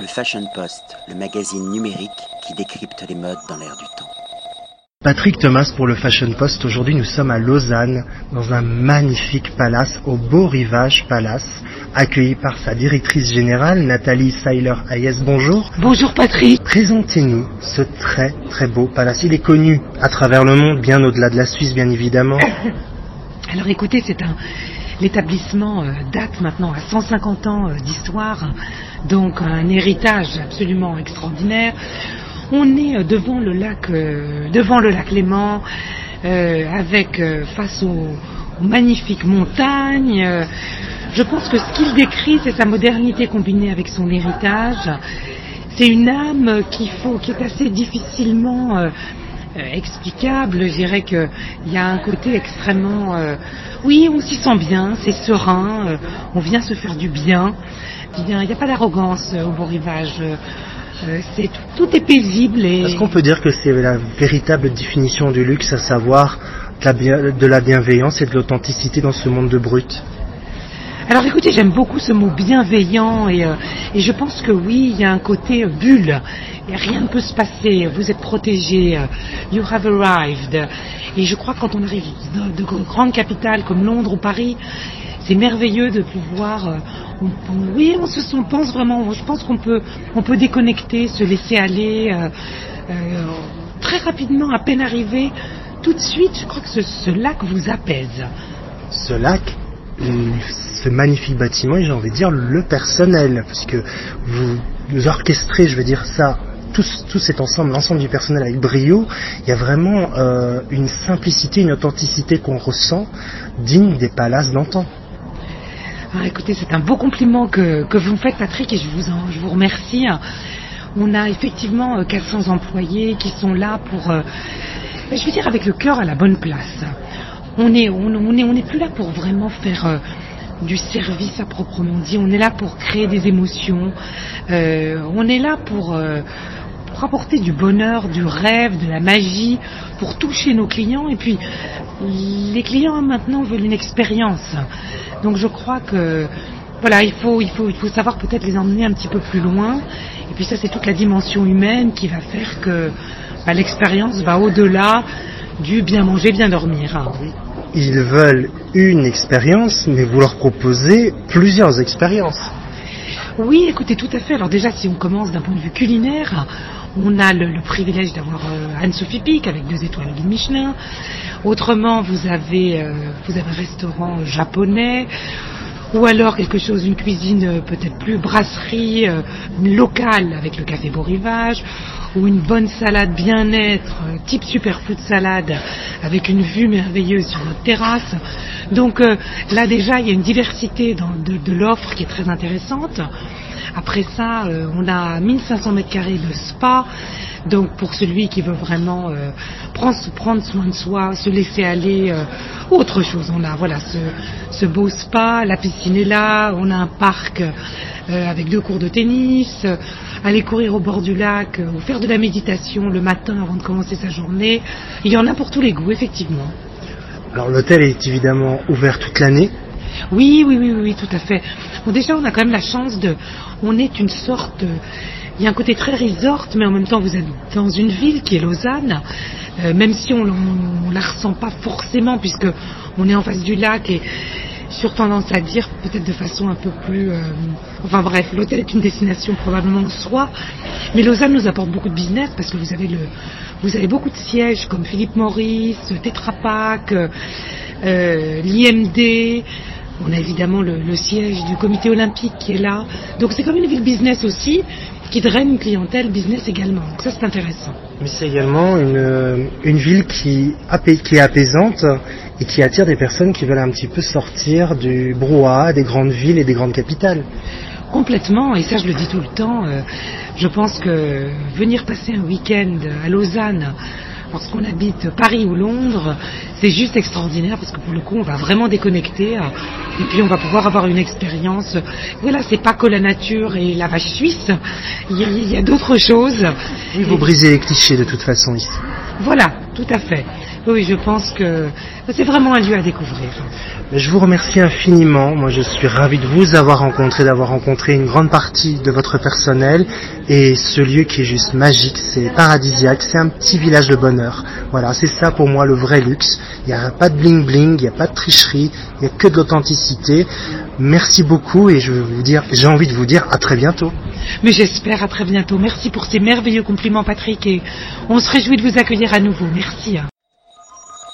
Le Fashion Post, le magazine numérique qui décrypte les modes dans l'air du temps. Patrick Thomas pour le Fashion Post. Aujourd'hui, nous sommes à Lausanne, dans un magnifique palace, au Beau Rivage Palace, accueilli par sa directrice générale, Nathalie Seiler-Hayes. Bonjour. Bonjour Patrick. Présentez-nous ce très très beau palace. Il est connu à travers le monde, bien au-delà de la Suisse, bien évidemment. Alors écoutez, c'est un l'établissement euh, date maintenant à 150 ans euh, d'histoire, donc un héritage absolument extraordinaire. On est euh, devant le lac, devant le lac Léman, avec face aux, magnifiques montagnes. je pense que ce qu'il décrit, c'est sa modernité combinée avec son héritage. C'est une âme qui, faut, qui est assez difficilement explicable. Je dirais qu'il y a un côté extrêmement oui, on s'y sent bien, c'est serein, euh, on vient se faire du bien. Il n'y a pas d'arrogance euh, au beau rivage. Euh, tout, est paisible. Et... Est-ce qu'on peut dire que c'est la véritable définition du luxe, à savoir de la bienveillance et de l'authenticité dans ce monde de brut? Alors écoutez, j'aime beaucoup ce mot bienveillant et, je pense que oui, il y a un côté bulle. Rien ne peut se passer, vous êtes protégé, you have arrived. Et je crois quand on arrive de, grandes capitales comme Londres ou Paris, c'est merveilleux de pouvoir. Euh, oui, on se pense vraiment. Je pense qu'on peut, on peut déconnecter, se laisser aller euh, euh, très rapidement, à peine arrivé. Tout de suite, je crois que ce, lac vous apaise. Ce lac, ce magnifique bâtiment, et j'ai envie de dire le personnel, parce que vous, orchestrez, je veux dire ça, tout, cet ensemble, l'ensemble du personnel avec brio, il y a vraiment euh, une simplicité, une authenticité qu'on ressent digne des palaces d'antan. Ah, écoutez, c'est un beau compliment que, vous me faites, Patrick, et je vous, je vous remercie. On a effectivement 400 euh, employés qui sont là pour, euh, je veux dire, avec le cœur à la bonne place. On n'est est, on est plus là pour vraiment faire du service à proprement dit. On est là pour créer des émotions. on est là pour, pour apporter du bonheur, du rêve, de la magie, pour toucher nos clients. Et puis, les clients maintenant veulent une expérience. Donc je crois que voilà, il faut, il faut, il faut savoir peut-être les emmener un petit peu plus loin. Et puis ça, c'est toute la dimension humaine qui va faire que bah, l'expérience va au-delà du bien manger, bien dormir. Ils veulent une expérience, mais vous leur proposez plusieurs expériences. Oui, écoutez, tout à fait. Alors déjà, si on commence d'un point de vue culinaire, on a le, privilège d'avoir euh, Anne-Sophie Pic avec deux étoiles de Michelin. Autrement, vous avez, euh, vous avez un restaurant japonais ou alors quelque chose, une cuisine euh, peut-être plus brasserie locale avec le café Beau Rivage, ou une bonne salade bien-être, type superfood salade, avec une vue merveilleuse sur notre terrasse. Donc là déjà, il y a une diversité de l'offre qui est très intéressante. Après ça, euh, on a 1500 mètres carrés de spa. Donc pour celui qui veut vraiment euh, prendre, soin de soi, se laisser aller, euh, autre chose. On a voilà ce, beau spa, la piscine est là, on a un parc avec deux cours de tennis, aller courir au bord du lac ou faire de la méditation le matin avant de commencer sa journée. Il y en a pour tous les goûts, effectivement. Alors l'hôtel est évidemment ouvert toute l'année. Oui, oui, oui, oui, tout à fait. Bon, déjà, on a quand même la chance de. On est une sorte. Il y a un côté très resort, mais en même temps, vous êtes dans une ville qui est Lausanne, euh, même si on ne la ressent pas forcément, puisque on est en face du lac et sur tendance à dire peut-être de façon un peu plus... Euh, enfin bref, l'hôtel est une destination probablement en soi, mais Lausanne nous apporte beaucoup de business parce que vous avez, le, vous avez beaucoup de sièges comme Philippe Maurice, Tetra Pak, euh, l'IMD, on a évidemment le, siège du comité olympique qui est là. Donc c'est comme une ville business aussi, qui draine une clientèle business également. Donc ça c'est intéressant. Mais c'est également une, ville qui, qui est apaisante et qui attire des personnes qui veulent un petit peu sortir du brouhaha des grandes villes et des grandes capitales. Complètement, et ça je le dis tout le temps, euh, je pense que venir passer un week-end à Lausanne lorsqu'on habite Paris ou Londres, c'est juste extraordinaire parce que pour le coup, on va vraiment déconnecter euh, et puis on va pouvoir avoir une expérience. Voilà, c'est pas que la nature et la vache suisse, il y a, d'autres choses. Oui, vous brisez les clichés de toute façon ici. Voilà, tout à fait. Oui, je pense que c'est vraiment un lieu à découvrir. Je vous remercie infiniment. Moi, je suis ravi de vous avoir rencontré, d'avoir rencontré une grande partie de votre personnel. Et ce lieu qui est juste magique, c'est paradisiaque, c'est un petit village de bonheur. Voilà, c'est ça pour moi le vrai luxe. Il n'y a pas de bling bling, il n'y a pas de tricherie, il n'y a que de l'authenticité. Merci beaucoup et je veux vous dire, j'ai envie de vous dire à très bientôt. Mais j'espère à très bientôt. Merci pour ces merveilleux compliments, Patrick, et on se réjouit de vous accueillir à nouveau. Merci.